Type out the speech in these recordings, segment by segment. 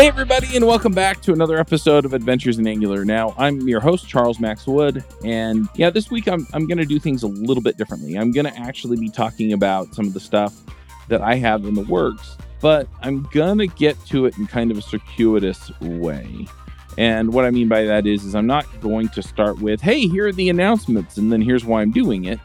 Hey, everybody, and welcome back to another episode of Adventures in Angular. Now, I'm your host, Charles Max Wood, and yeah, this week I'm, I'm going to do things a little bit differently. I'm going to actually be talking about some of the stuff that I have in the works, but I'm going to get to it in kind of a circuitous way. And what I mean by that is, is I'm not going to start with, hey, here are the announcements, and then here's why I'm doing it.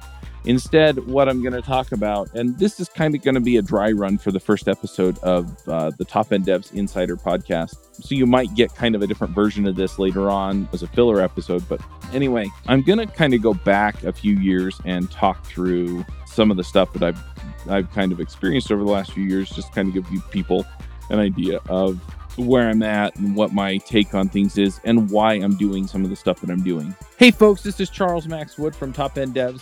Instead, what I'm going to talk about, and this is kind of going to be a dry run for the first episode of uh, the Top End Devs Insider podcast. So you might get kind of a different version of this later on as a filler episode. But anyway, I'm going to kind of go back a few years and talk through some of the stuff that I've I've kind of experienced over the last few years, just kind of give you people an idea of where I'm at and what my take on things is and why I'm doing some of the stuff that I'm doing. Hey folks, this is Charles Max Wood from Top End Devs.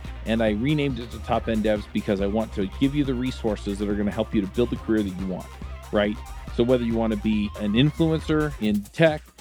and I renamed it to Top End Devs because I want to give you the resources that are going to help you to build the career that you want, right? So whether you want to be an influencer in tech,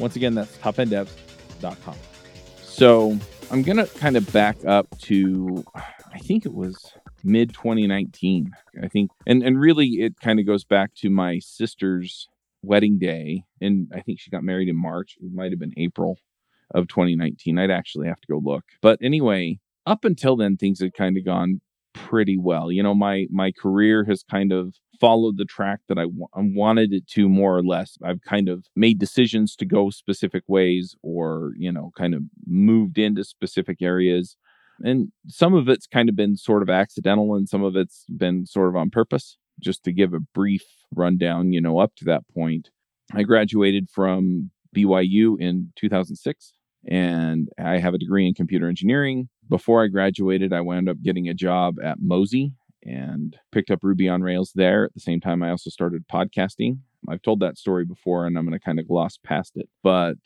Once again, that's topenddevs.com. So I'm going to kind of back up to, I think it was mid 2019. I think, and, and really it kind of goes back to my sister's wedding day. And I think she got married in March. It might have been April of 2019. I'd actually have to go look. But anyway, up until then, things had kind of gone pretty well. You know, my my career has kind of followed the track that I, w- I wanted it to more or less. I've kind of made decisions to go specific ways or, you know, kind of moved into specific areas. And some of it's kind of been sort of accidental and some of it's been sort of on purpose. Just to give a brief rundown, you know, up to that point, I graduated from BYU in 2006 and I have a degree in computer engineering. Before I graduated, I wound up getting a job at Mozy and picked up Ruby on Rails there. At the same time, I also started podcasting. I've told that story before and I'm going to kind of gloss past it. But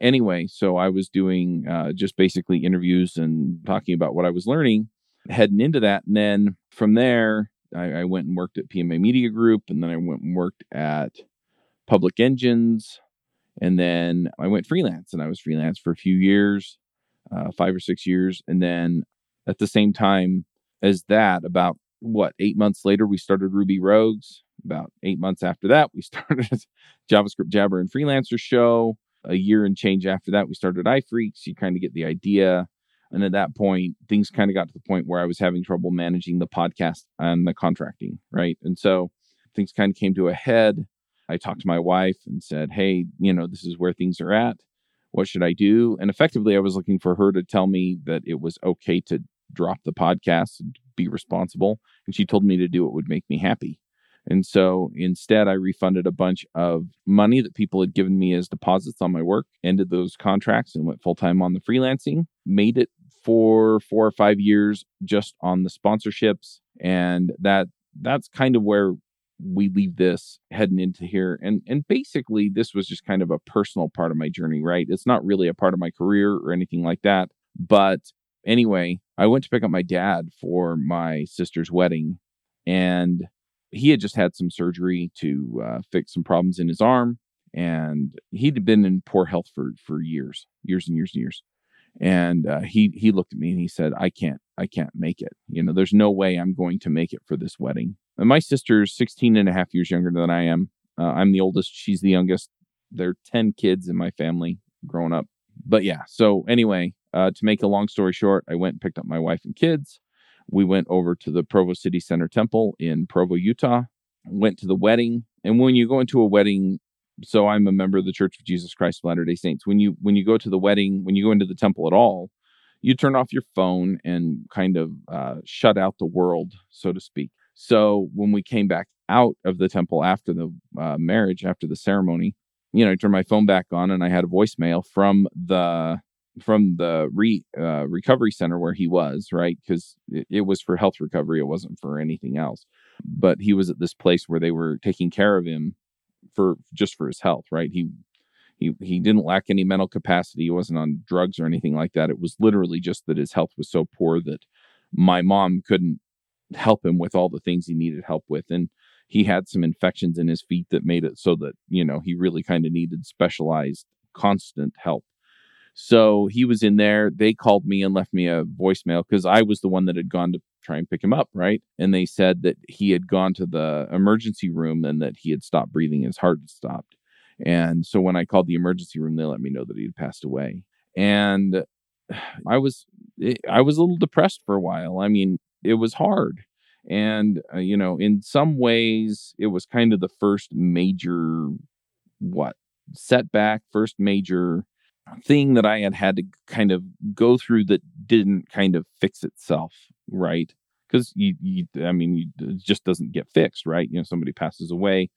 anyway, so I was doing uh, just basically interviews and talking about what I was learning heading into that. And then from there, I, I went and worked at PMA Media Group and then I went and worked at Public Engines and then I went freelance and I was freelance for a few years, uh, five or six years. And then at the same time as that, about what, eight months later, we started Ruby Rogues. About eight months after that, we started JavaScript Jabber and Freelancer Show. A year and change after that, we started iPhreaks. You kind of get the idea. And at that point, things kind of got to the point where I was having trouble managing the podcast and the contracting, right? And so things kind of came to a head. I talked to my wife and said, Hey, you know, this is where things are at. What should I do? And effectively, I was looking for her to tell me that it was okay to drop the podcast be responsible. And she told me to do what would make me happy. And so instead, I refunded a bunch of money that people had given me as deposits on my work, ended those contracts, and went full time on the freelancing. Made it for four or five years just on the sponsorships. And that that's kind of where we leave this heading into here and and basically this was just kind of a personal part of my journey right it's not really a part of my career or anything like that but anyway i went to pick up my dad for my sister's wedding and he had just had some surgery to uh, fix some problems in his arm and he'd been in poor health for for years years and years and years and uh, he he looked at me and he said i can't i can't make it you know there's no way i'm going to make it for this wedding and my sister's 16 and a half years younger than I am. Uh, I'm the oldest. She's the youngest. There are 10 kids in my family growing up. But yeah, so anyway, uh, to make a long story short, I went and picked up my wife and kids. We went over to the Provo City Center Temple in Provo, Utah, went to the wedding. And when you go into a wedding, so I'm a member of the Church of Jesus Christ of Latter-day Saints. When you when you go to the wedding, when you go into the temple at all, you turn off your phone and kind of uh, shut out the world, so to speak. So when we came back out of the temple after the uh, marriage, after the ceremony, you know, I turned my phone back on and I had a voicemail from the from the re uh, recovery center where he was, right? Because it, it was for health recovery, it wasn't for anything else. But he was at this place where they were taking care of him for just for his health, right? He he he didn't lack any mental capacity. He wasn't on drugs or anything like that. It was literally just that his health was so poor that my mom couldn't help him with all the things he needed help with, and he had some infections in his feet that made it so that you know he really kind of needed specialized, constant help. So he was in there. They called me and left me a voicemail because I was the one that had gone to try and pick him up, right? And they said that he had gone to the emergency room and that he had stopped breathing, his heart had stopped. And so when I called the emergency room, they let me know that he had passed away. And I was eh, I was a little depressed for a while. I mean, it was hard. And uh, you know, in some ways it was kind of the first major what setback, first major thing that I had had to kind of go through that didn't kind of fix itself, right? Because you, you, I mean, it just doesn't get fixed, right? You know, somebody passes away,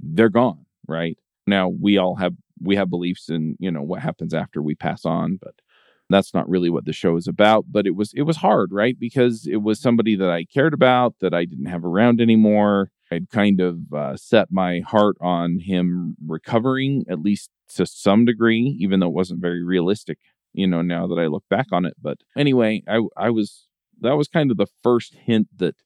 they're gone, right? Now we all have we have beliefs in you know what happens after we pass on, but that's not really what the show is about. But it was it was hard, right? Because it was somebody that I cared about that I didn't have around anymore. I'd kind of uh, set my heart on him recovering at least to some degree, even though it wasn't very realistic, you know, now that I look back on it. But anyway, I, I was, that was kind of the first hint that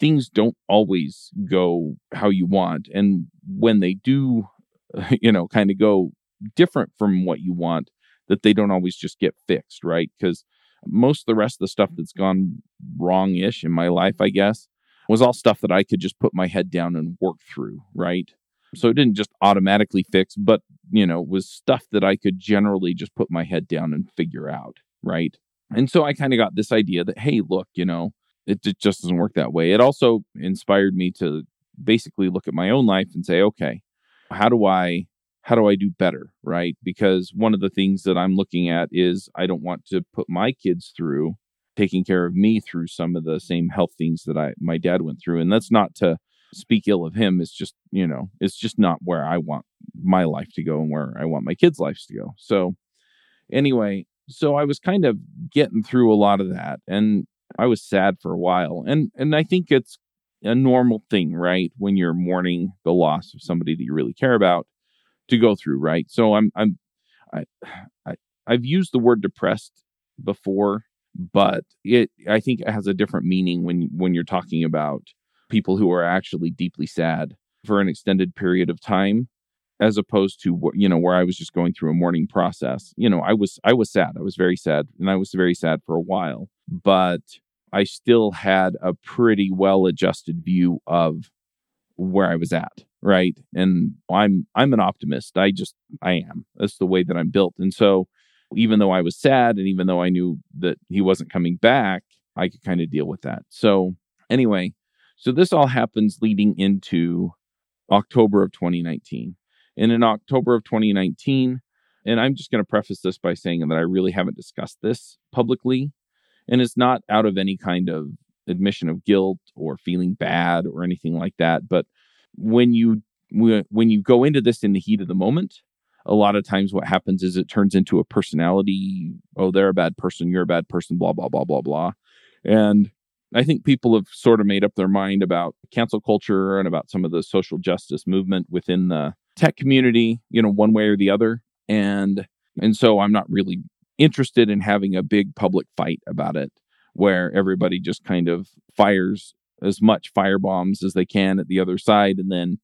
things don't always go how you want. And when they do, you know, kind of go different from what you want, that they don't always just get fixed, right? Because most of the rest of the stuff that's gone wrong ish in my life, I guess, was all stuff that I could just put my head down and work through, right? So it didn't just automatically fix, but, you know, was stuff that I could generally just put my head down and figure out. Right. And so I kind of got this idea that, hey, look, you know, it, it just doesn't work that way. It also inspired me to basically look at my own life and say, okay, how do I how do I do better, right? Because one of the things that I'm looking at is I don't want to put my kids through taking care of me through some of the same health things that I my dad went through, and that's not to speak ill of him. It's just, you know, it's just not where I want my life to go and where I want my kids' lives to go. So, anyway, so I was kind of getting through a lot of that and I was sad for a while. And and I think it's a normal thing, right? When you're mourning the loss of somebody that you really care about to go through, right? So I'm I'm I, I I've used the word depressed before, but it I think it has a different meaning when when you're talking about people who are actually deeply sad for an extended period of time as opposed to you know where I was just going through a mourning process. You know, I was I was sad. I was very sad and I was very sad for a while, but I still had a pretty well adjusted view of where I was at, right? And I'm I'm an optimist. I just I am. That's the way that I'm built. And so even though I was sad and even though I knew that he wasn't coming back, I could kind of deal with that. So anyway, so this all happens leading into October of 2019. And in October of 2019, and I'm just going to preface this by saying that I really haven't discussed this publicly. And it's not out of any kind of admission of guilt or feeling bad or anything like that. But when you when you go into this in the heat of the moment, a lot of times what happens is it turns into a personality. Oh, they're a bad person. You're a bad person. Blah blah blah blah blah. And I think people have sort of made up their mind about cancel culture and about some of the social justice movement within the tech community, you know, one way or the other. And and so I'm not really interested in having a big public fight about it where everybody just kind of fires as much fire bombs as they can at the other side and then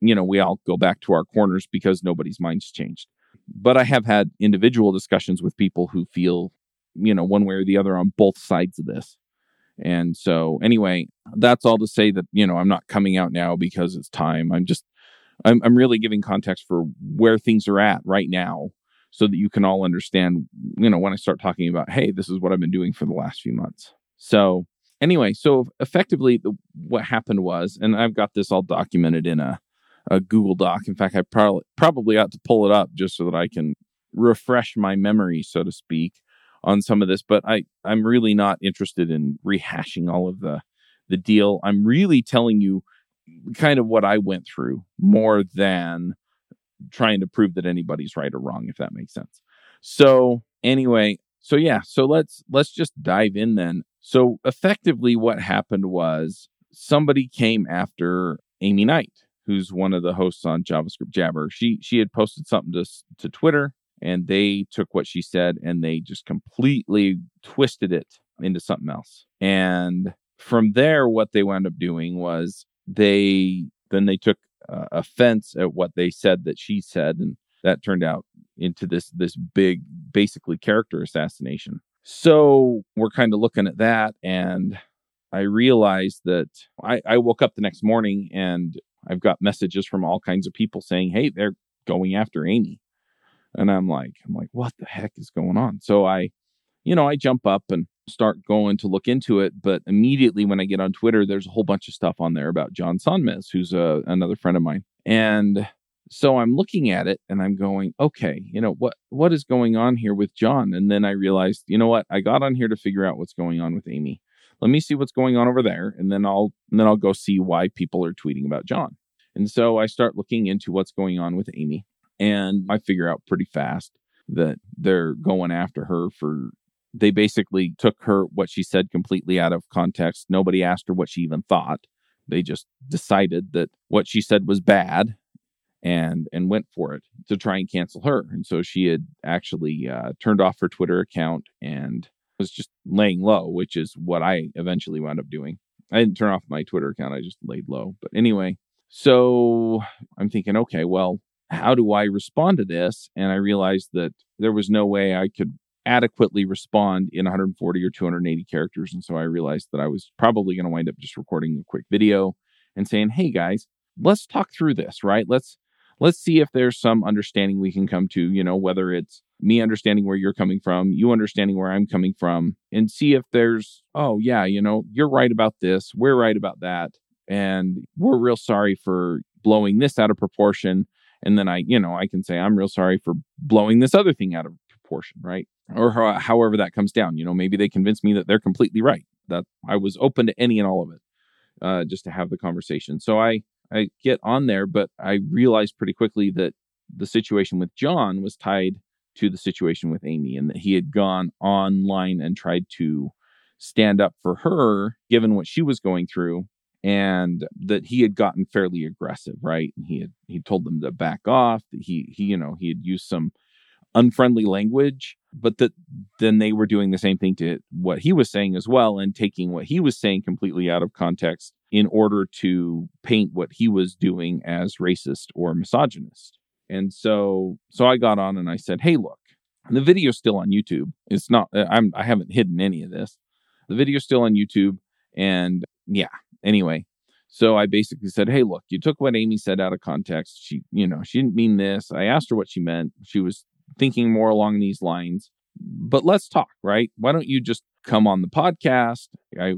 you know we all go back to our corners because nobody's mind's changed but i have had individual discussions with people who feel you know one way or the other on both sides of this and so, anyway, that's all to say that, you know, I'm not coming out now because it's time. I'm just, I'm, I'm really giving context for where things are at right now so that you can all understand, you know, when I start talking about, hey, this is what I've been doing for the last few months. So, anyway, so effectively, the, what happened was, and I've got this all documented in a, a Google Doc. In fact, I probably probably ought to pull it up just so that I can refresh my memory, so to speak, on some of this, but I I'm really not interested in rehashing all of the the deal. I'm really telling you kind of what I went through more than trying to prove that anybody's right or wrong if that makes sense. So, anyway, so yeah, so let's let's just dive in then. So, effectively what happened was somebody came after Amy Knight, who's one of the hosts on JavaScript Jabber. She she had posted something to to Twitter and they took what she said and they just completely twisted it into something else. And from there, what they wound up doing was they then they took uh, offense at what they said that she said, and that turned out into this this big, basically character assassination. So we're kind of looking at that, and I realized that I, I woke up the next morning and I've got messages from all kinds of people saying, "Hey, they're going after Amy." And I'm like, I'm like, what the heck is going on? So I, you know, I jump up and start going to look into it. But immediately when I get on Twitter, there's a whole bunch of stuff on there about John Sonmez, who's a, uh, another friend of mine. And so I'm looking at it and I'm going, okay, you know, what what is going on here with John? And then I realized, you know what? I got on here to figure out what's going on with Amy. Let me see what's going on over there, and then I'll and then I'll go see why people are tweeting about John. And so I start looking into what's going on with Amy. And I figure out pretty fast that they're going after her for they basically took her what she said completely out of context. Nobody asked her what she even thought. They just decided that what she said was bad and and went for it to try and cancel her. And so she had actually uh, turned off her Twitter account and was just laying low, which is what I eventually wound up doing. I didn't turn off my Twitter account; I just laid low. But anyway, so I'm thinking, okay, well, how do I respond to this? And I realized that there was no way I could adequately respond in 140 or 280 characters. And so I realized that I was probably going to wind up just recording a quick video and saying, "Hey guys, let's talk through this, right? Let's let's see if there's some understanding we can come to, you know, whether it's me understanding where you're coming from, you understanding where I'm coming from, and see if there's, oh yeah, you know, you're right about this, we're right about that, and we're real sorry for blowing this out of proportion and then I, you know, I can say I'm real sorry for blowing this other thing out of proportion, right? Or how, however that comes down. You know, maybe they convince me that they're completely right. That I was open to any and all of it, uh, just to have the conversation. So I I get on there, but I realized pretty quickly that the situation with John was tied to the situation with Amy, and that he had gone online and tried to stand up for her, given what she was going through, and that he had gotten fairly aggressive, right? And he had he told them to back off. He he you know he had used some unfriendly language, but that then they were doing the same thing to what he was saying as well, and taking what he was saying completely out of context in order to paint what he was doing as racist or misogynist. And so so I got on and I said, "Hey, look, the video's still on YouTube. It's not uh, I'm I haven't hidden any of this. The video's still on YouTube and yeah, Anyway, so I basically said, "Hey, look, you took what Amy said out of context. She, you know, she didn't mean this. I asked her what she meant. She was thinking more along these lines. But let's talk, right? Why don't you just come on the podcast? I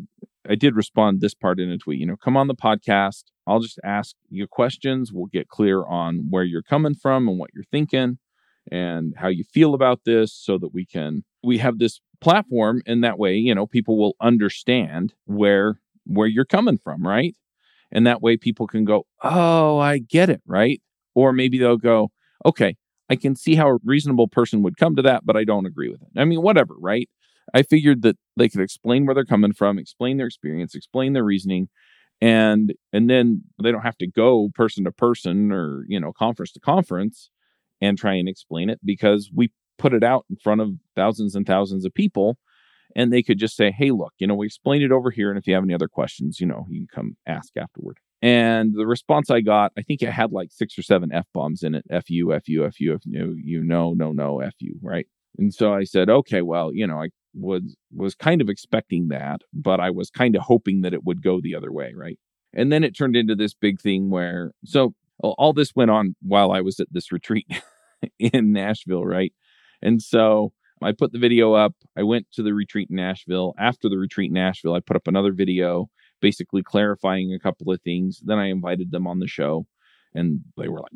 I did respond this part in a tweet, you know, come on the podcast. I'll just ask you questions. We'll get clear on where you're coming from and what you're thinking and how you feel about this so that we can we have this platform and that way, you know, people will understand where where you're coming from, right? And that way people can go, oh, I get it, right? Or maybe they'll go, okay, I can see how a reasonable person would come to that, but I don't agree with it. I mean, whatever, right? I figured that they could explain where they're coming from, explain their experience, explain their reasoning, and and then they don't have to go person to person or you know conference to conference and try and explain it because we put it out in front of thousands and thousands of people and they could just say, "Hey, look, you know, we explained it over here, and if you have any other questions, you know, you can come ask afterward." And the response I got, I think it had like six or seven f bombs in it: "f you, f you, f you, you, no, no, no, f you," right? And so I said, "Okay, well, you know, I was was kind of expecting that, but I was kind of hoping that it would go the other way, right?" And then it turned into this big thing where, so all this went on while I was at this retreat in Nashville, right? And so I put the video up. I went to the retreat in Nashville. After the retreat in Nashville, I put up another video basically clarifying a couple of things. Then I invited them on the show and they were like,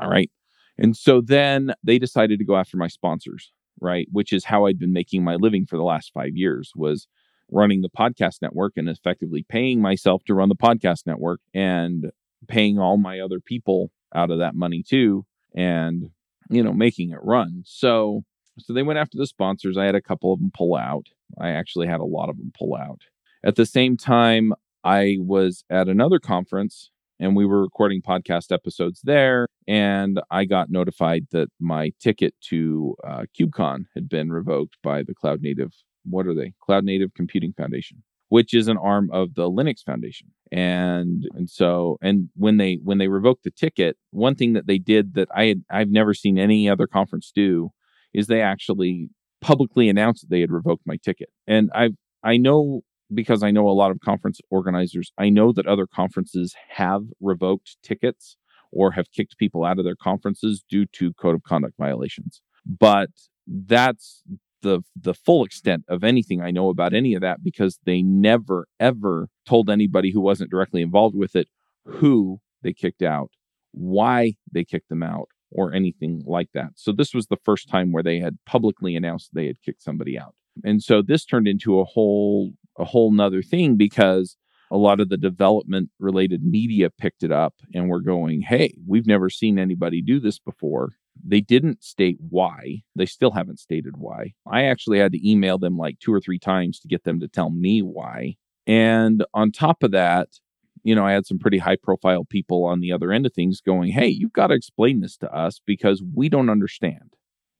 all right. And so then they decided to go after my sponsors. right? Which is how I'd been making my living for the last five years was running the podcast network and effectively paying myself to run the podcast network and paying all my other people out of that money too and you know making it run so so they went after the sponsors i had a couple of them pull out i actually had a lot of them pull out at the same time i was at another conference and we were recording podcast episodes there and i got notified that my ticket to uh, kubecon had been revoked by the cloud native what are they? Cloud native computing foundation which is an arm of the linux foundation. And and so and when they when they revoked the ticket one thing that they did that i had i've never seen any other conference do is they actually publicly announced that they had revoked my ticket. And i i know because I know a lot of conference organizers, I know that other conferences have revoked tickets or have kicked people out of their conferences due to code of conduct violations. But that's the the full extent of anything I know about any of that because they never ever told anybody who wasn't directly involved with it who they kicked out, why they kicked them out, or anything like that. So this was the first time where they had publicly announced they had kicked somebody out. And so this turned into a whole a whole nother thing because a lot of the development related media picked it up and were going, Hey, we've never seen anybody do this before. They didn't state why. They still haven't stated why. I actually had to email them like two or three times to get them to tell me why. And on top of that, you know, I had some pretty high profile people on the other end of things going, Hey, you've got to explain this to us because we don't understand.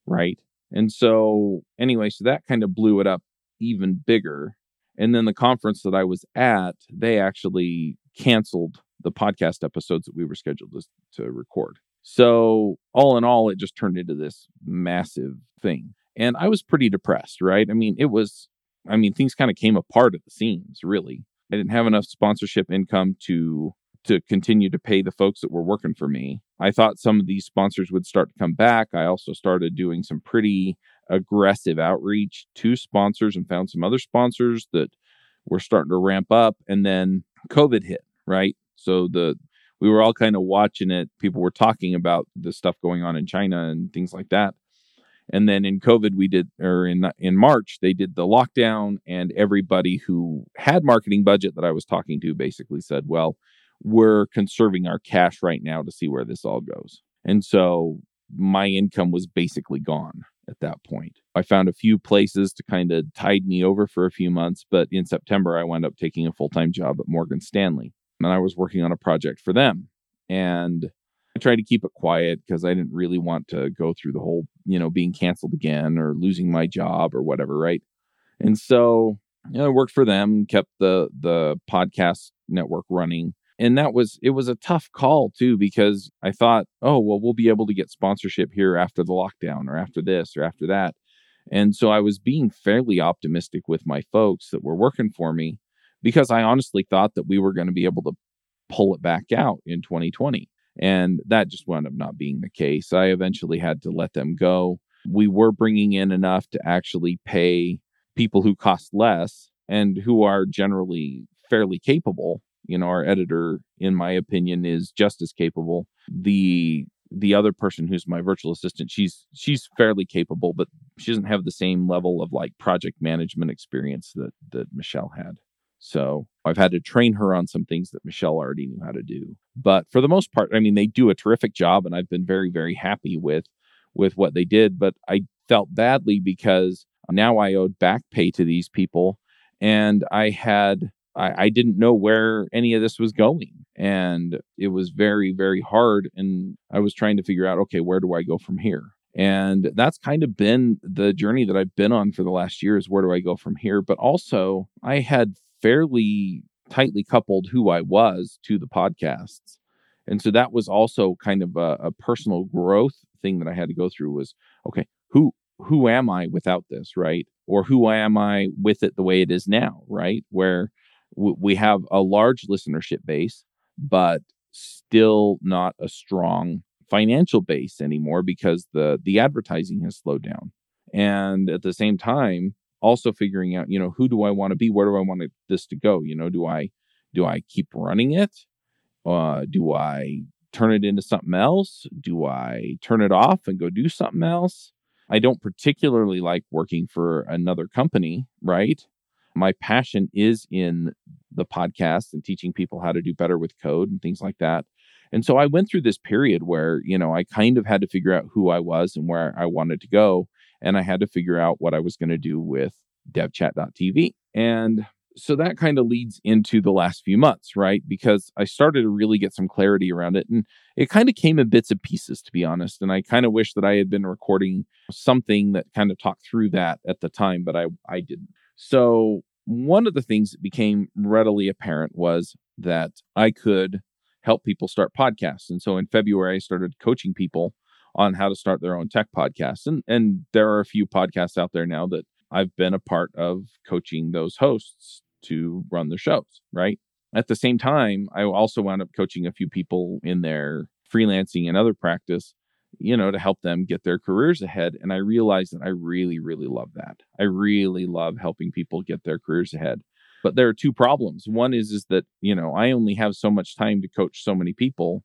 Right. And so, anyway, so that kind of blew it up even bigger. And then the conference that I was at, they actually canceled the podcast episodes that we were scheduled to, to record. So, all in all, it just turned into this massive thing. And I was pretty depressed, right? I mean, it was, I mean, things kind of came apart at the seams, really. I didn't have enough sponsorship income to to continue to pay the folks that were working for me. I thought some of these sponsors would start to come back. I also started doing some pretty aggressive outreach to sponsors and found some other sponsors that were starting to ramp up and then covid hit right? So the we were all kind of watching it. People were talking about the stuff going on in china and things like that. And then in covid we did or in in march they did the lockdown and everybody who had marketing budget that i was talking to basically said well we're conserving our cash right now to see where this all goes. And so my income was basically gone at that point. I found a few places to kind of tide me over for a few months, but in September, I wound up taking a full time job at Morgan Stanley. And I was working on a project for them. And I tried to keep it quiet because I didn't really want to go through the whole, you know, being canceled again or losing my job or whatever, right? And so you know, I worked for them, kept the the podcast network running and that was it was a tough call too because i thought oh well we'll be able to get sponsorship here after the lockdown or after this or after that. And so i was being fairly optimistic with my folks that were working for me because i honestly thought that we were going to be able to pull it back out in 2020 and that just wound up not being the case. I eventually had to let them go. We were bringing in enough to actually pay people who cost less and who are generally fairly capable you know our editor in my opinion is just as capable. The the other person who's my virtual assistant she's she's fairly capable but she doesn't have the same level of like project management experience that that michelle had. So i've had to train her on some things that michelle already knew how to do. But for the most part i mean they do a terrific job and i've been very very happy with with what they did. But i felt badly because now i owed back pay to these people and i had I, I didn't know where any of this was going. And it was very, very hard. And I was trying to figure out, okay, where do I go from here? And that's kind of been the journey that I've been on for the last year is where do I go from here? But also, I had fairly tightly coupled who I was to the podcasts. And so that was also kind of a, a personal growth thing that I had to go through was okay, who who am I without this, right? Or who am I with it the way it is now, right? Where we have a large listenership base, but still not a strong financial base anymore because the the advertising has slowed down. And at the same time, also figuring out, you know, who do I want to be? Where do I want this to go? You know, do I do I keep running it? Uh, do I turn it into something else? Do I turn it off and go do something else? I don't particularly like working for another company, right? My passion is in the podcast and teaching people how to do better with code and things like that. And so I went through this period where, you know, I kind of had to figure out who I was and where I wanted to go. And I had to figure out what I was going to do with devchat.tv. And so that kind of leads into the last few months, right? Because I started to really get some clarity around it. And it kind of came in bits and pieces, to be honest. And I kind of wish that I had been recording something that kind of talked through that at the time, but I, I didn't. So one of the things that became readily apparent was that I could help people start podcasts. And so in February, I started coaching people on how to start their own tech podcasts. And, and there are a few podcasts out there now that I've been a part of coaching those hosts to run their shows, right? At the same time, I also wound up coaching a few people in their freelancing and other practice, you know, to help them get their careers ahead. And I realized that I really, really love that. I really love helping people get their careers ahead. But there are two problems. One is is that, you know, I only have so much time to coach so many people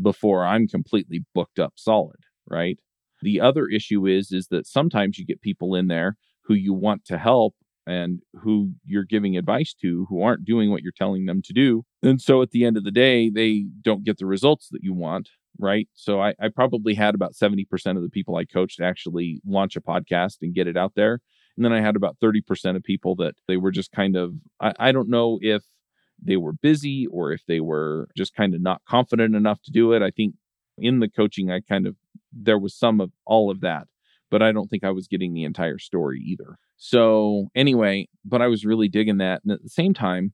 before I'm completely booked up solid, right? The other issue is is that sometimes you get people in there who you want to help and who you're giving advice to who aren't doing what you're telling them to do. And so at the end of the day, they don't get the results that you want. Right. So I, I probably had about 70% of the people I coached actually launch a podcast and get it out there. And then I had about 30% of people that they were just kind of, I, I don't know if they were busy or if they were just kind of not confident enough to do it. I think in the coaching, I kind of, there was some of all of that, but I don't think I was getting the entire story either. So, anyway, but I was really digging that. And at the same time,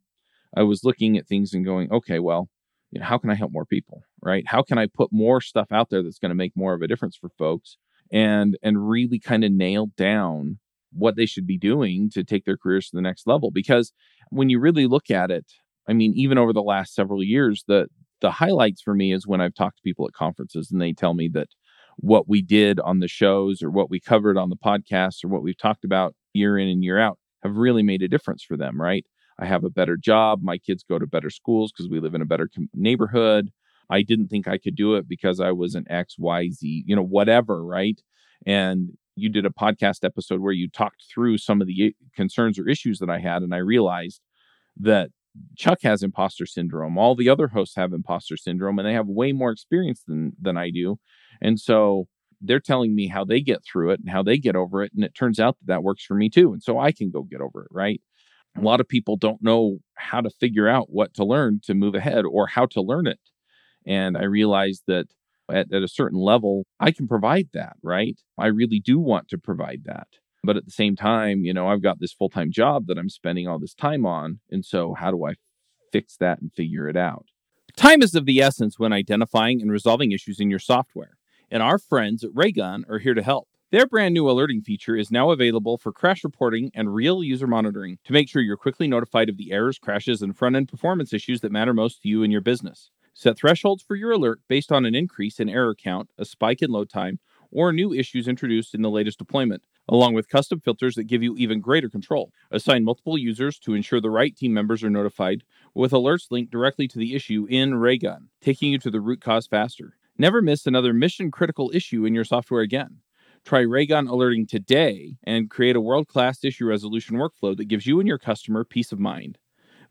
I was looking at things and going, okay, well, you know, how can I help more people? Right? How can I put more stuff out there that's going to make more of a difference for folks and and really kind of nail down what they should be doing to take their careers to the next level because when you really look at it i mean even over the last several years the the highlights for me is when i've talked to people at conferences and they tell me that what we did on the shows or what we covered on the podcast or what we've talked about year in and year out have really made a difference for them right i have a better job my kids go to better schools because we live in a better com- neighborhood i didn't think i could do it because i was an xyz you know whatever right and you did a podcast episode where you talked through some of the concerns or issues that I had, and I realized that Chuck has imposter syndrome. All the other hosts have imposter syndrome, and they have way more experience than than I do. And so they're telling me how they get through it and how they get over it, and it turns out that that works for me too. And so I can go get over it, right? A lot of people don't know how to figure out what to learn to move ahead or how to learn it. And I realized that at, at a certain level, I can provide that, right? I really do want to provide that. But at the same time, you know, I've got this full time job that I'm spending all this time on. And so, how do I fix that and figure it out? Time is of the essence when identifying and resolving issues in your software. And our friends at Raygun are here to help. Their brand new alerting feature is now available for crash reporting and real user monitoring to make sure you're quickly notified of the errors, crashes, and front end performance issues that matter most to you and your business. Set thresholds for your alert based on an increase in error count, a spike in load time, or new issues introduced in the latest deployment, along with custom filters that give you even greater control. Assign multiple users to ensure the right team members are notified, with alerts linked directly to the issue in Raygun, taking you to the root cause faster. Never miss another mission critical issue in your software again. Try Raygun Alerting today and create a world class issue resolution workflow that gives you and your customer peace of mind.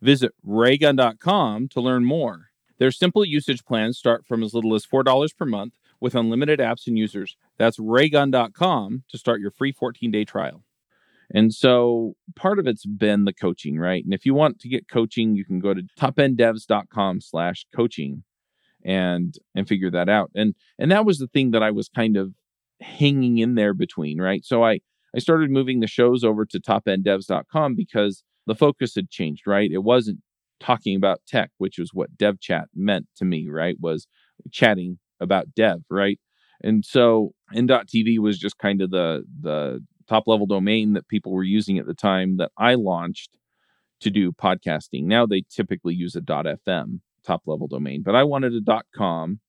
Visit raygun.com to learn more. Their simple usage plans start from as little as $4 per month with unlimited apps and users. That's raygun.com to start your free 14 day trial. And so part of it's been the coaching, right? And if you want to get coaching, you can go to topenddevs.com slash coaching and and figure that out. And and that was the thing that I was kind of hanging in there between, right? So I I started moving the shows over to topenddevs.com because the focus had changed, right? It wasn't talking about tech, which was what dev chat meant to me, right? Was chatting about dev, right? And so n.tv was just kind of the the top level domain that people were using at the time that I launched to do podcasting. Now they typically use a .fm top level domain, but I wanted a .com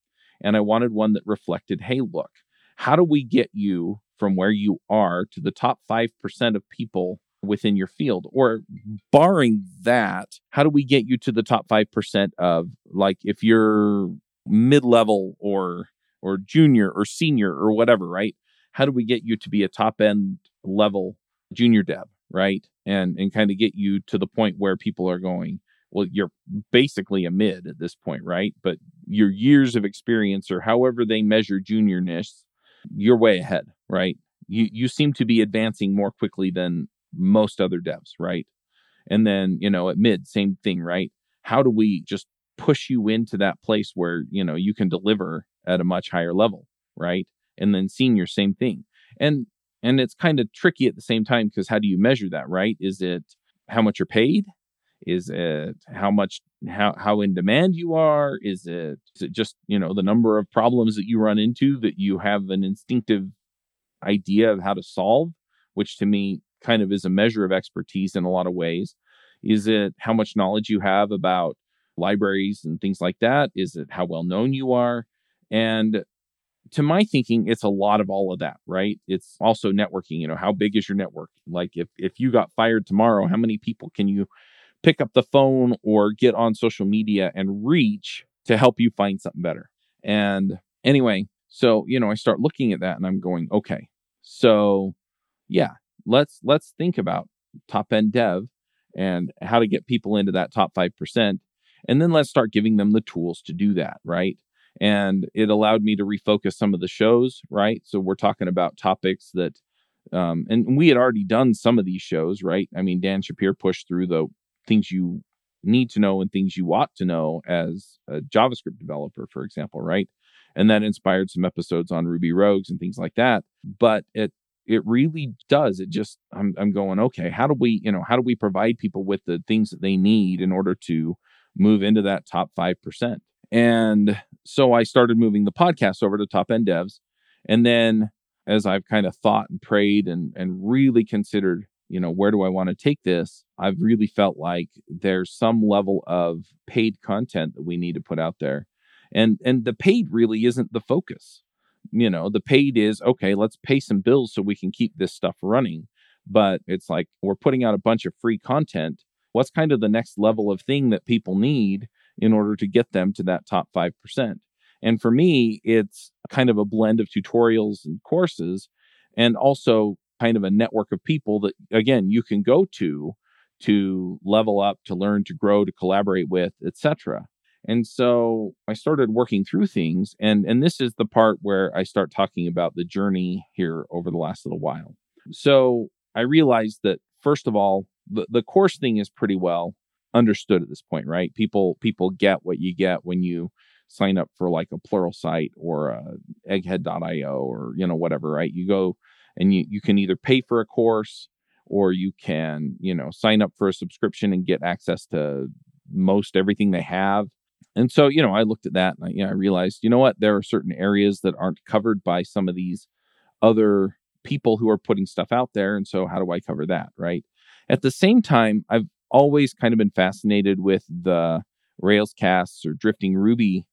and I wanted one that reflected, hey, look, how do we get you from where you are to the top 5% of people within your field or barring that how do we get you to the top 5% of like if you're mid-level or or junior or senior or whatever right how do we get you to be a top end level junior dev, right? And and kind of get you to the point where people are going, well, you're basically a mid at this point, right? But your years of experience or however they measure juniorness, you're way ahead, right? You you seem to be advancing more quickly than most other devs, right? And then, you know, at mid, same thing, right? How do we just push you into that place where, you know, you can deliver at a much higher level, right? And then senior, same thing. And and it's kind of tricky at the same time because how do you measure that, right? Is it how much you're paid? Is it how much how how in demand you are? Is it is it just, you know, the number of problems that you run into that you have an instinctive idea of how to solve, which to me kind of is a measure of expertise in a lot of ways. Is it how much knowledge you have about libraries and things like that? Is it how well known you are? And to my thinking, it's a lot of all of that, right? It's also networking. You know, how big is your network? Like if if you got fired tomorrow, how many people can you pick up the phone or get on social media and reach to help you find something better? And anyway, so you know, I start looking at that and I'm going, okay, so yeah, let's let's think about top end dev and how to get people into that top 5% and then let's start giving them the tools to do that right? And it allowed me to refocus some of the shows right? So we're talking about topics that um, and we had already done some of these shows right? I mean dan Shappir pushed through the things you need to know and things you ought to know as a javascript developer for example right? And that inspired some episodes on ruby rogues and things like that. But it it really does it just I'm, I'm going okay how do we you know how do we provide people with the things that they need in order to move into that top 5% and so i started moving the podcast over to top end devs. And then as i've kind of thought and prayed and and really considered you know where do i want to take this i've really felt like there's some level of paid content that we need to put out there. And and the paid really isn't the focus. You know the paid is okay let's pay some bills so we can keep this stuff running. But it's like we're putting out a bunch of free content. What's kind of the next level of thing that people need in order to get them to that top 5% and for me it's kind of a blend of tutorials and courses and also kind of a network of people that again you can go to to level up to learn to grow to collaborate with etc and so I started working through things and and this is the part where I start talking about the journey here over the last little while. So I realized that first of all, the, the course thing is pretty well understood at this point, right? People people get what you get when you sign up for like a Pluralsight or a egghead.io or you know whatever, right? You go and you you can either pay for a course or you can, you know, sign up for a subscription and get access to most everything they have and so, you know, I looked at that and I, you know, I realized, you know what, there are certain areas that aren't covered by some of these other people who are putting stuff out there. And so, how do I cover that? Right. At the same time, I've always kind of been fascinated with the Railscasts or drifting Ruby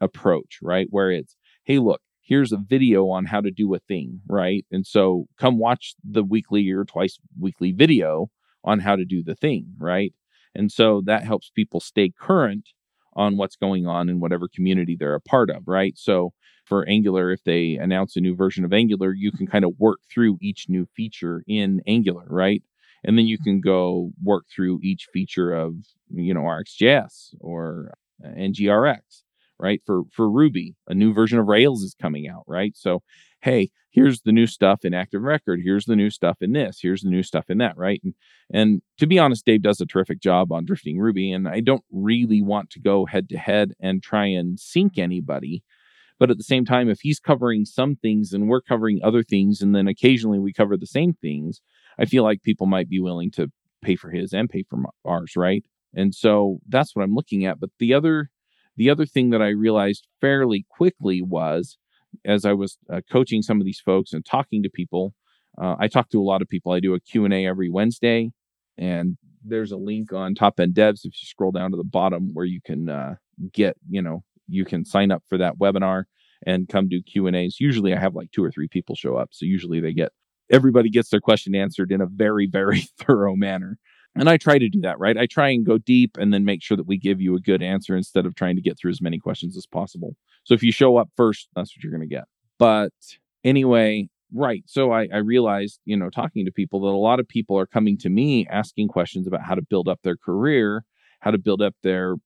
approach, right? Where it's, hey, look, here's a video on how to do a thing, right? And so come watch the weekly or twice weekly video on how to do the thing, right? And so that helps people stay current on what's going on in whatever community they're a part of, right? So for Angular, if they announce a new version of Angular, you can kind of work through each new feature in Angular, right? And then you can go work through each feature of, you know, RxJS or NGRX, right? For for Ruby, a new version of Rails is coming out, right? So, hey, here's the new stuff in Active Record. Here's the new stuff in this. Here's the new stuff in that, right? And, and to be honest, Dave does a terrific job on drifting Ruby. And I don't really want to go head to head and try and sink anybody. But at the same time, if he's covering some things and we're covering other things, and then occasionally we cover the same things, I feel like people might be willing to pay for his and pay for ours, right? And so that's what I'm looking at. But the other the other thing that I realized fairly quickly was as I was uh, coaching some of these folks and talking to people, uh, I talk to a lot of people. I do a Q&A every Wednesday and there's a link on Top End Devs if you scroll down to the bottom where you can uh, get, you know, you can sign up for that webinar and come do Q&As. Usually I have like two or three people show up. So usually they get everybody gets their question answered in a very very thorough manner. And I try to do that, right? I try and go deep and then make sure that we give you a good answer instead of trying to get through as many questions as possible. So if you show up first, that's what you're going to get. But anyway, Right. So I, I realized, you know, talking to people that a lot of people are coming to me asking questions about how to build up their career, how to build up their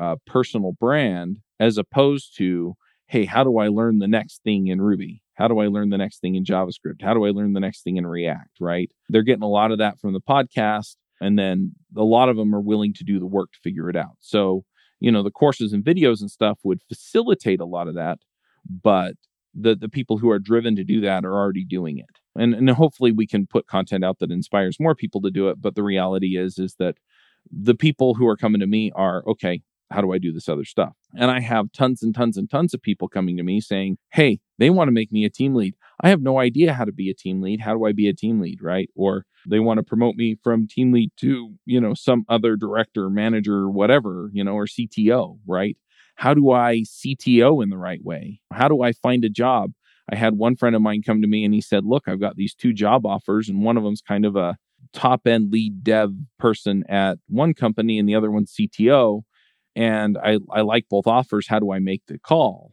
uh, personal brand, as opposed to, hey, how do I learn the next thing in Ruby? How do I learn the next thing in JavaScript? How do I learn the next thing in React? Right. They're getting a lot of that from the podcast. And then a lot of them are willing to do the work to figure it out. So, you know, the courses and videos and stuff would facilitate a lot of that. But the the people who are driven to do that are already doing it and and hopefully we can put content out that inspires more people to do it but the reality is is that the people who are coming to me are okay how do i do this other stuff and i have tons and tons and tons of people coming to me saying hey they want to make me a team lead i have no idea how to be a team lead how do i be a team lead right or they want to promote me from team lead to you know some other director manager whatever you know or cto right how do I CTO in the right way? How do I find a job? I had one friend of mine come to me and he said, Look, I've got these two job offers, and one of them's kind of a top end lead dev person at one company, and the other one's CTO. And I, I like both offers. How do I make the call?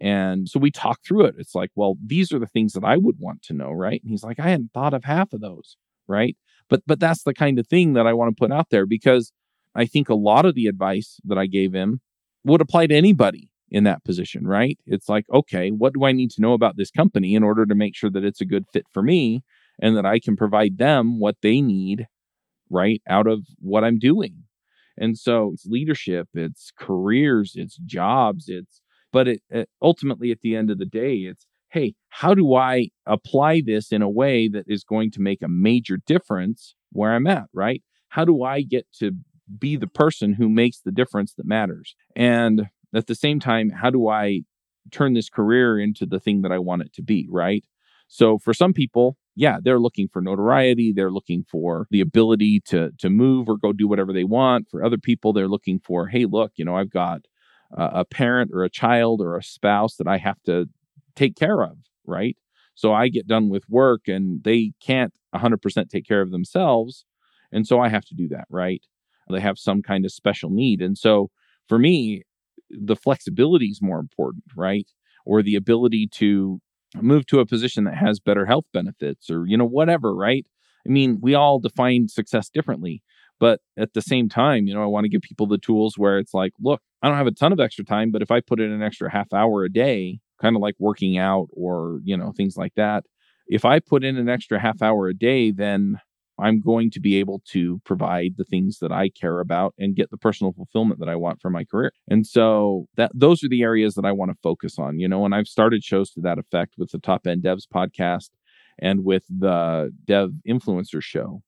And so we talked through it. It's like, well, these are the things that I would want to know, right? And he's like, I hadn't thought of half of those, right? But but that's the kind of thing that I want to put out there because I think a lot of the advice that I gave him would apply to anybody in that position, right? It's like, okay, what do I need to know about this company in order to make sure that it's a good fit for me and that I can provide them what they need, right, out of what I'm doing? And so it's leadership, it's careers, it's jobs, it's, but it, it ultimately at the end of the day, it's, hey, how do I apply this in a way that is going to make a major difference where I'm at, right? How do I get to be the person who makes the difference that matters. And at the same time, how do I turn this career into the thing that I want it to be, right? So for some people, yeah, they're looking for notoriety, they're looking for the ability to to move or go do whatever they want. For other people, they're looking for, hey, look, you know, I've got a parent or a child or a spouse that I have to take care of, right? So I get done with work and they can't 100% take care of themselves, and so I have to do that, right? they have some kind of special need. And so for me, the flexibility is more important, right? Or the ability to move to a position that has better health benefits or, you know, whatever, right? I mean, we all define success differently. But at the same time, you know, I want to give people the tools where it's like, look, I don't have a ton of extra time, but if I put in an extra half hour a day, kind of like working out or, you know, things like that, if I put in an extra half hour a day, then I'm going to be able to provide the things that I care about and get the personal fulfillment that I want for my career. And so that those are the areas that I want to focus on, you know, and I've started shows to that effect with the Top End Devs podcast and with the Dev Influencer show.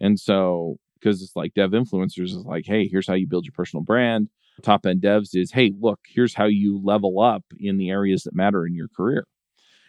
And so because it's like Dev Influencers is like, hey, here's how you build your personal brand. Top End Devs is, hey, look, here's how you level up in the areas that matter in your career.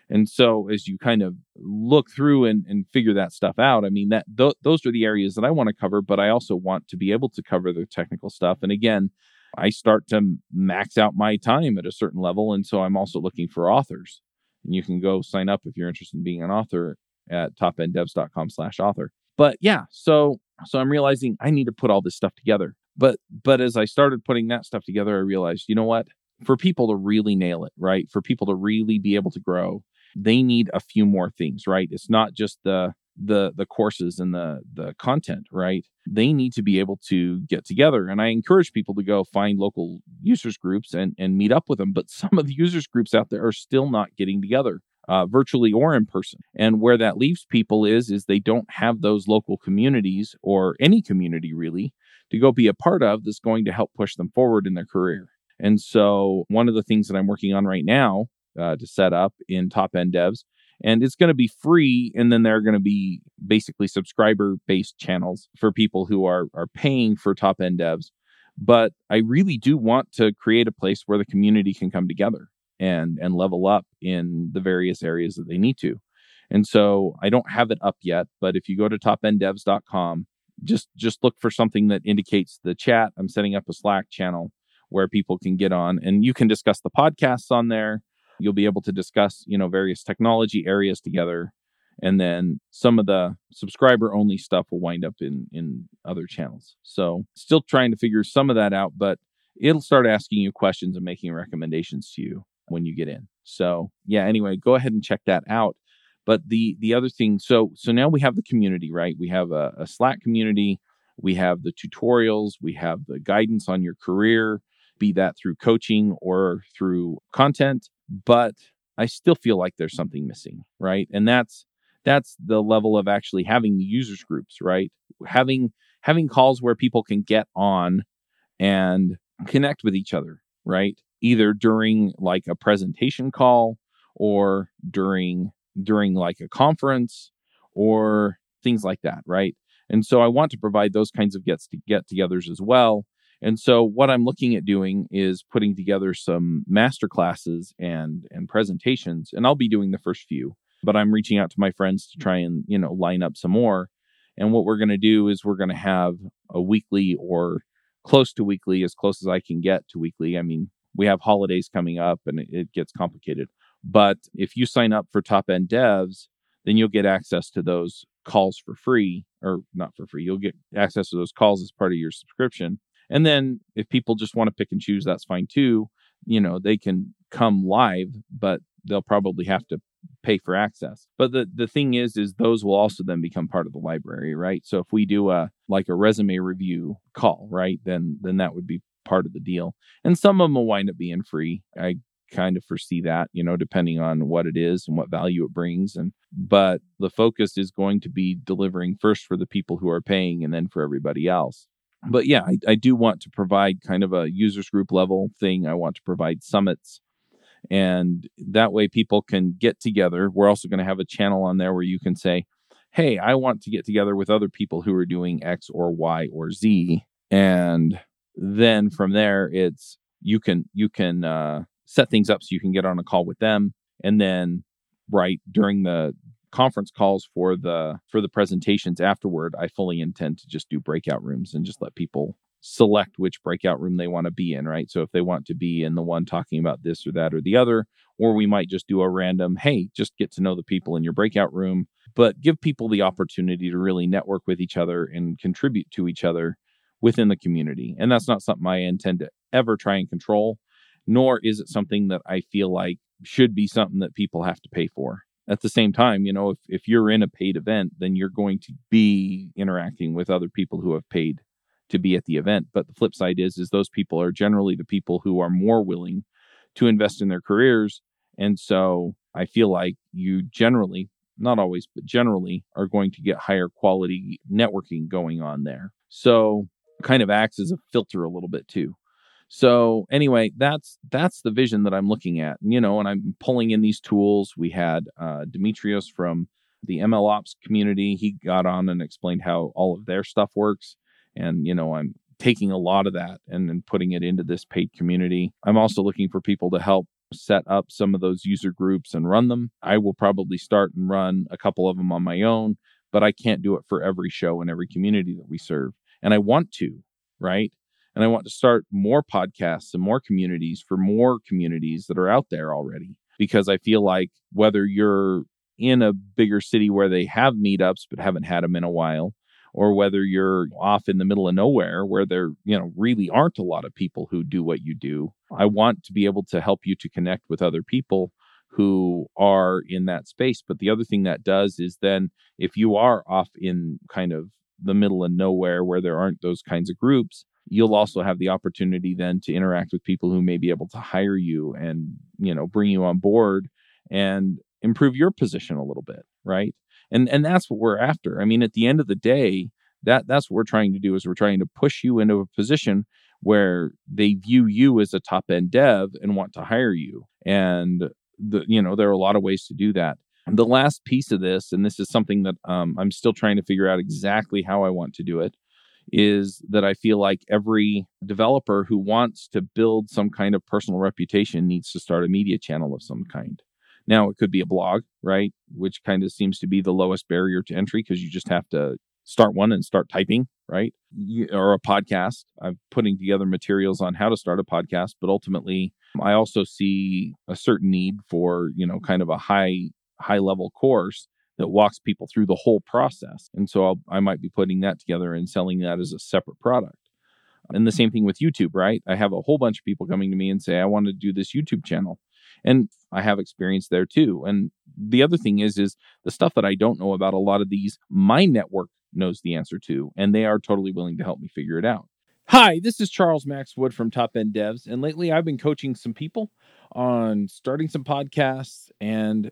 And so as you kind of look through and, and figure that stuff out, I mean that th- those are the areas that I want to cover, but I also want to be able to cover the technical stuff. And again, I start to max out my time at a certain level, and so I'm also looking for authors. And you can go sign up if you're interested in being an author at topenddevs.com/author. But yeah, so so I'm realizing I need to put all this stuff together. But but as I started putting that stuff together, I realized, you know what? For people to really nail it, right? For people to really be able to grow, they need a few more things, right? It's not just the the the courses and the the content, right? They need to be able to get together. And I encourage people to go find local users groups and and meet up with them. But some of the users groups out there are still not getting together. Uh, virtually or in person. And where that leaves people is is they don't have those local communities or any community really to go be a part of that's going to help push them forward in their career. And so one of the things that I'm working on right now uh, to set up in top end devs and it's going to be free and then there are going to be basically subscriber based channels for people who are are paying for top end devs but i really do want to create a place where the community can come together and and level up in the various areas that they need to and so i don't have it up yet but if you go to topenddevs.com just just look for something that indicates the chat i'm setting up a slack channel where people can get on and you can discuss the podcasts on there You'll be able to discuss, you know, various technology areas together. And then some of the subscriber only stuff will wind up in in other channels. So still trying to figure some of that out, but it'll start asking you questions and making recommendations to you when you get in. So yeah, anyway, go ahead and check that out. But the the other thing, so so now we have the community, right? We have a, a Slack community, we have the tutorials, we have the guidance on your career, be that through coaching or through content. But I still feel like there's something missing, right? And that's that's the level of actually having users groups, right? Having having calls where people can get on and connect with each other, right? Either during like a presentation call or during during like a conference or things like that, right? And so I want to provide those kinds of gets to get togethers as well. And so what I'm looking at doing is putting together some master classes and and presentations and I'll be doing the first few, but I'm reaching out to my friends to try and, you know, line up some more. And what we're going to do is we're going to have a weekly or close to weekly as close as I can get to weekly. I mean, we have holidays coming up and it, gets complicated. But if you sign up for top end devs, then you'll get access to those calls for free or not for free. You'll get access to those calls as part of your subscription. And then if people just want to pick and choose, that's fine too. You know, they can come live, but they'll probably have to pay for access. But the the thing is is those will also then become part of the library, right? So if we do a like a resume review call, right? Then then that would be part of the deal. And some of them will wind up being free. I kind of foresee that, you know, depending on what it is and what value it brings. And but the focus is going to be delivering first for the people who are paying and then for everybody else. But yeah, I, I do want to provide kind of a users group level thing. I want to provide summits and that way people can get together. We're also going to have a channel on there where you can say, Hey, I want to get together with other people who are doing X or Y or Z. And then from there, it's you can, you can, uh, set things up so you can get on a call with them and then right during the conference calls for the for the presentations afterward i fully intend to just do breakout rooms and just let people select which breakout room they want to be in right? So if they want to be in the one talking about this or that or the other or we might just do a random hey just get to know the people in your breakout room but give people the opportunity to really network with each other and contribute to each other within the community and that's not something i intend to ever try and control nor is it something that I feel like should be something that people have to pay for. At the same time, you know, if, if you're in a paid event, then you're going to be interacting with other people who have paid to be at the event. But the flip side is, is those people are generally the people who are more willing to invest in their careers. And so I feel like you generally, not always, but generally are going to get higher quality networking going on there. So kind of acts as a filter a little bit too. So anyway, that's that's the vision that I'm looking at. You know, and I'm pulling in these tools. We had uh, Demetrios from the ML Ops community. He got on and explained how all of their stuff works. And you know, I'm taking a lot of that and then putting it into this paid community. I'm also looking for people to help set up some of those user groups and run them. I will probably start and run a couple of them on my own, but I can't do it for every show and every community that we serve. And I want to, right? And I want to start more podcasts and more communities for more communities that are out there already. Because I feel like whether you're in a bigger city where they have meetups but haven't had them in a while, or whether you're off in the middle of nowhere where there, you know, really aren't a lot of people who do what you do. I want to be able to help you to connect with other people who are in that space. But the other thing that does is then if you are off in kind of the middle of nowhere where there aren't those kinds of groups, you'll also have the opportunity then to interact with people who may be able to hire you and you know bring you on board and improve your position a little bit right? And and that's what we're after. I mean at the end of the day that that's what we're trying to do is we're trying to push you into a position where they view you as a top end dev and want to hire you. And the you know there are a lot of ways to do that the last piece of this and this is something that um, i'm still trying to figure out exactly how i want to do it is that I feel like every developer who wants to build some kind of personal reputation needs to start a media channel of some kind. Now, it could be a blog, right? Which kind of seems to be the lowest barrier to entry because you just have to start one and start typing, right? You, or a podcast. I'm putting together materials on how to start a podcast, but ultimately, I also see a certain need for, you know, kind of a high high level course that walks people through the whole process. And so I'll, I might be putting that together and selling that as a separate product. And the same thing with YouTube, right? I have a whole bunch of people coming to me and say, I want to do this YouTube channel. And I have experience there too. And the other thing is, is the stuff that I don't know about a lot of these, my network knows the answer to, and they are totally willing to help me figure it out. Hi, this is Charles Max Wood from Top End Devs, and lately I've been coaching some people on starting some podcasts and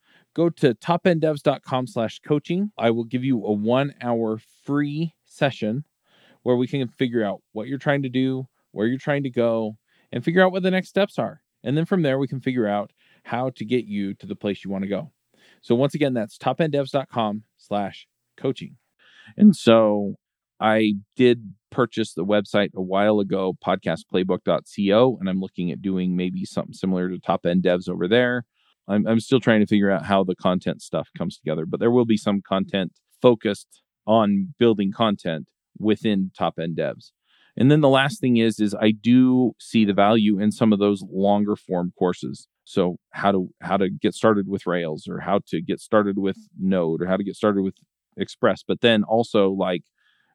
go to topenddevs.com slash coaching. I will give you a one hour free session where we can figure out what you're trying to do, where you're trying to go, and figure out what the next steps are. And then from there, we can figure out how to get you to the place you want to go. So once again, that's topenddevs.com slash coaching. And so I did purchase the website a while ago, podcastplaybook.co, and I'm looking at doing maybe something similar to Top End Devs over there. I'm, I'm still trying to figure out how the content stuff comes together, but there will be some content focused on building content within Top End Devs. And then the last thing is is I do see the value in some of those longer form courses. So how to how to get started with Rails or how to get started with Node or how to get started with Express. But then also like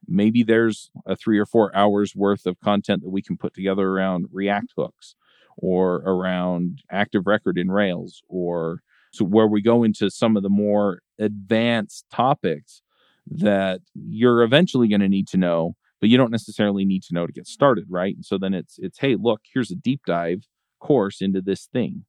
maybe there's a 3 or 4 hours worth of content that we can put together around React hooks or around active record in Rails or so where we go into some of the more advanced topics that you're eventually going to need to know but you don't necessarily need to know to get started, right? And so then it's it's hey, look, here's a deep dive course into this thing,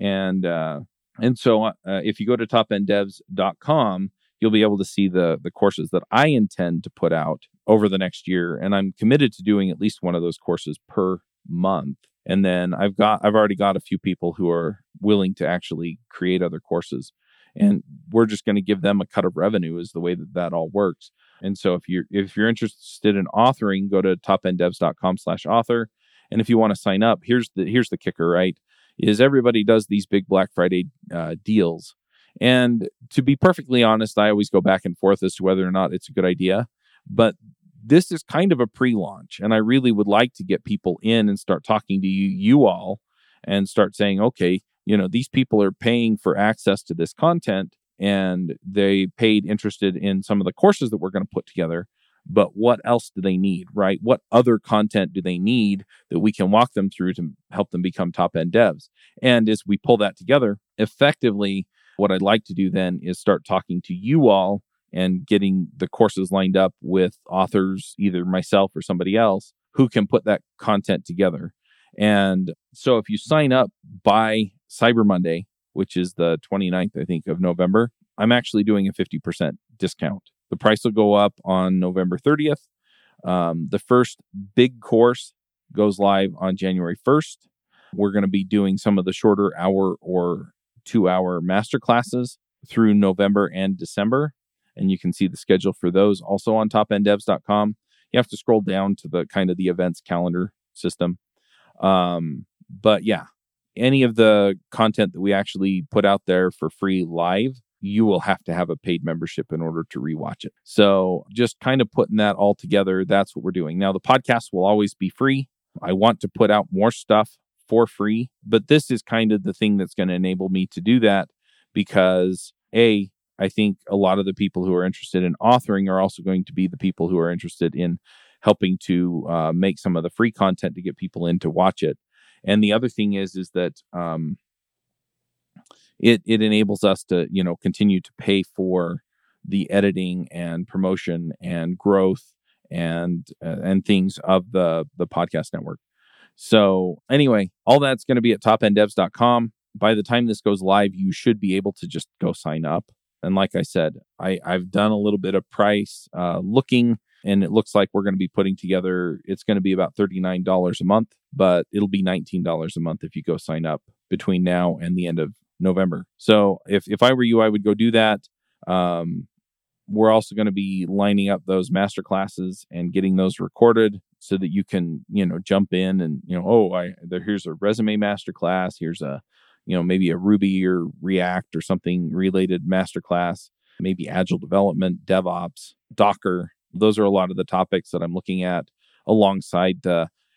and uh, and so uh, if you go to topenddevs.com, you'll be able to see the the courses that I intend to put out over the next year, and I'm committed to doing at least one of those courses per month. And then I've got I've already got a few people who are willing to actually create other courses. And we're just going to give them a cut of revenue is the way that that all works. And so if you're if you're interested in authoring go to topenddevs.com slash author. And if you want to sign up here's the here's the kicker right? Is everybody does these big black friday uh, deals. And to be perfectly honest i always go back and forth as to whether or not it's a good idea. But this is kind of a pre-launch and i really would like to get people in and start talking to you you all and start saying okay you know these people are paying for access to this content and they paid interested in some of the courses that we're going to put together but what else do they need? Right? What other content do they need that we can walk them through to help them become top end devs? And as we pull that together effectively what i'd like to do then is start talking to you all and getting the courses lined up with authors either myself or somebody else who can put that content together and so if you sign up by Cyber Monday, which is the 29th, I think, of November, I'm actually doing a 50% discount. The price will go up on November 30th. Um, the first big course goes live on January 1st. We're going to be doing some of the shorter hour or two hour master classes through November and December. And you can see the schedule for those also on topenddevs.com. You have to scroll down to the kind of the events calendar system. Um, but yeah, any of the content that we actually put out there for free live, you will have to have a paid membership in order to rewatch it. So just kind of putting that all together, that's what we're doing. Now, the podcast will always be free. I want to put out more stuff for free, but this is kind of the thing that's going to enable me to do that because A, I think a lot of the people who are interested in authoring are also going to be the people who are interested in helping to uh, make some of the free content to get people in to watch it. And the other thing is, is that um, it it enables us to you know continue to pay for the editing and promotion and growth and uh, and things of the the podcast network. So anyway, all that's going to be at topenddevs.com. By the time this goes live, you should be able to just go sign up. And like I said, I, I've done a little bit of price uh, looking and it looks like we're going to be putting together it's going to be about $39 a month but it'll be $19 a month if you go sign up between now and the end of november. So if, if i were you i would go do that. Um, we're also going to be lining up those master classes and getting those recorded so that you can you know jump in and you know oh i there here's a resume master class here's a you know maybe a ruby or react or something related master class maybe agile development, DevOps, Docker. Those are a lot of the topics that I'm looking at alongside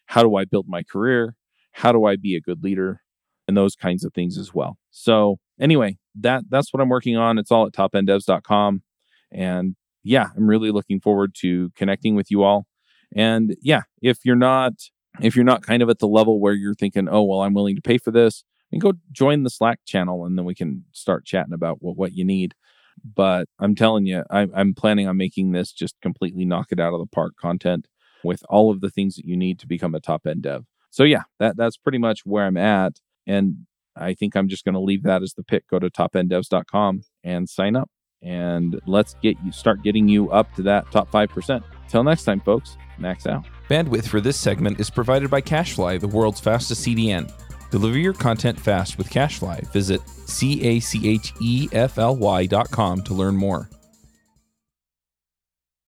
how do I build my career? How do I be a good leader? And those kinds of things as well. So anyway, that that's what I'm working on. It's all at topenddevs.com. And yeah, I'm really looking forward to connecting with you all. And yeah, if you're not if you're not kind of at the level where you're thinking, oh well, I'm willing to pay for this, and go join the Slack channel, and then we can start chatting about what what you need. But I'm telling you, I, I'm planning on making this just completely knock it out of the park content with all of the things that you need to become a top end dev. So yeah, that that's pretty much where I'm at, and I think I'm just going to leave that as the pick. Go to topenddevs.com and sign up, and let's get you start getting you up to that top five percent. Till next time, folks. Max out. Bandwidth for this segment is provided by CacheFly, the world's fastest CDN. Deliver your content fast with CacheFly. Visit C A C H E F L Y dot com to learn more.